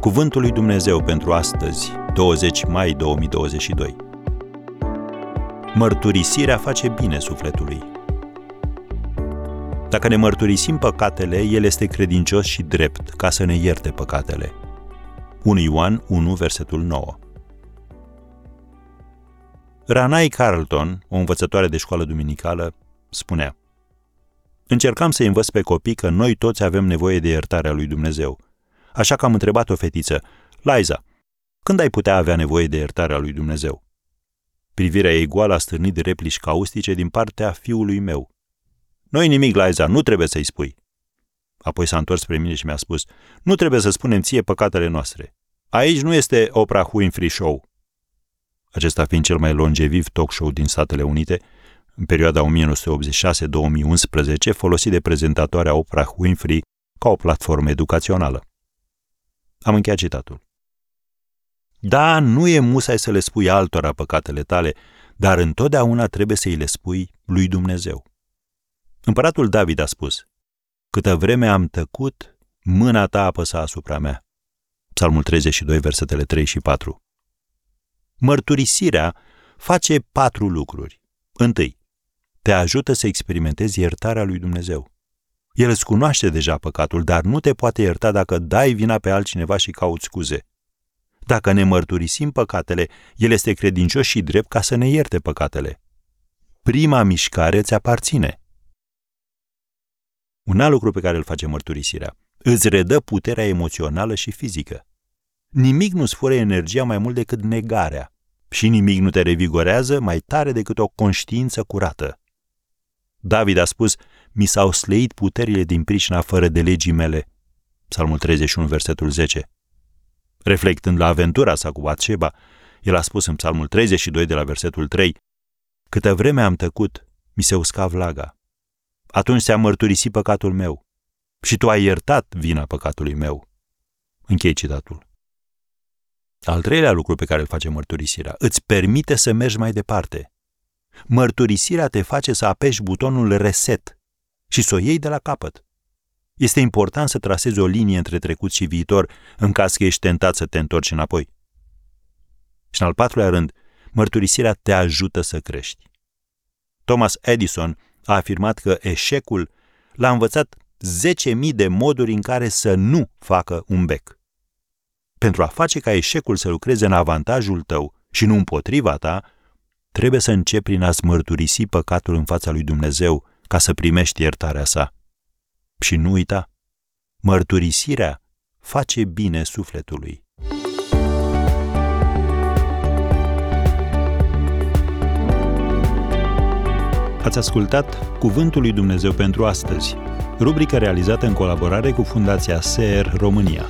Cuvântul lui Dumnezeu pentru astăzi, 20 mai 2022. Mărturisirea face bine sufletului. Dacă ne mărturisim păcatele, El este credincios și drept ca să ne ierte păcatele. 1 Ioan 1, versetul 9. Ranai Carlton, o învățătoare de școală duminicală, spunea Încercam să învăț pe copii că noi toți avem nevoie de iertarea lui Dumnezeu. Așa că am întrebat o fetiță, Liza, când ai putea avea nevoie de iertarea lui Dumnezeu? Privirea ei goală a stârnit replici caustice din partea fiului meu. Noi nimic, Liza, nu trebuie să-i spui. Apoi s-a întors spre mine și mi-a spus, nu trebuie să spunem ție păcatele noastre. Aici nu este Oprah Winfrey Show. Acesta fiind cel mai longeviv talk show din Statele Unite, în perioada 1986-2011, folosit de prezentatoarea Oprah Winfrey ca o platformă educațională. Am încheiat citatul. Da, nu e musai să le spui altora păcatele tale, dar întotdeauna trebuie să îi le spui lui Dumnezeu. Împăratul David a spus, Câtă vreme am tăcut, mâna ta apăsa asupra mea. Psalmul 32, versetele 3 și 4. Mărturisirea face patru lucruri. Întâi, te ajută să experimentezi iertarea lui Dumnezeu. El îți cunoaște deja păcatul, dar nu te poate ierta dacă dai vina pe altcineva și cauți scuze. Dacă ne mărturisim păcatele, El este credincios și drept ca să ne ierte păcatele. Prima mișcare ți aparține. Un alt lucru pe care îl face mărturisirea. Îți redă puterea emoțională și fizică. Nimic nu-ți fură energia mai mult decât negarea. Și nimic nu te revigorează mai tare decât o conștiință curată. David a spus, mi s-au sleit puterile din pricina fără de legii mele. Psalmul 31, versetul 10. Reflectând la aventura sa cu Batșeba, el a spus în Psalmul 32 de la versetul 3, Câtă vreme am tăcut, mi se usca vlaga. Atunci se-a mărturisit păcatul meu și tu ai iertat vina păcatului meu. Închei citatul. Al treilea lucru pe care îl face mărturisirea, îți permite să mergi mai departe. Mărturisirea te face să apeși butonul reset și să o iei de la capăt. Este important să trasezi o linie între trecut și viitor în caz că ești tentat să te întorci înapoi. Și în al patrulea rând, mărturisirea te ajută să crești. Thomas Edison a afirmat că eșecul l-a învățat 10.000 de moduri în care să nu facă un bec. Pentru a face ca eșecul să lucreze în avantajul tău și nu împotriva ta, trebuie să începi prin a-ți mărturisi păcatul în fața lui Dumnezeu ca să primești iertarea sa. Și nu uita, mărturisirea face bine sufletului. Ați ascultat Cuvântul lui Dumnezeu pentru astăzi, rubrica realizată în colaborare cu Fundația SER România.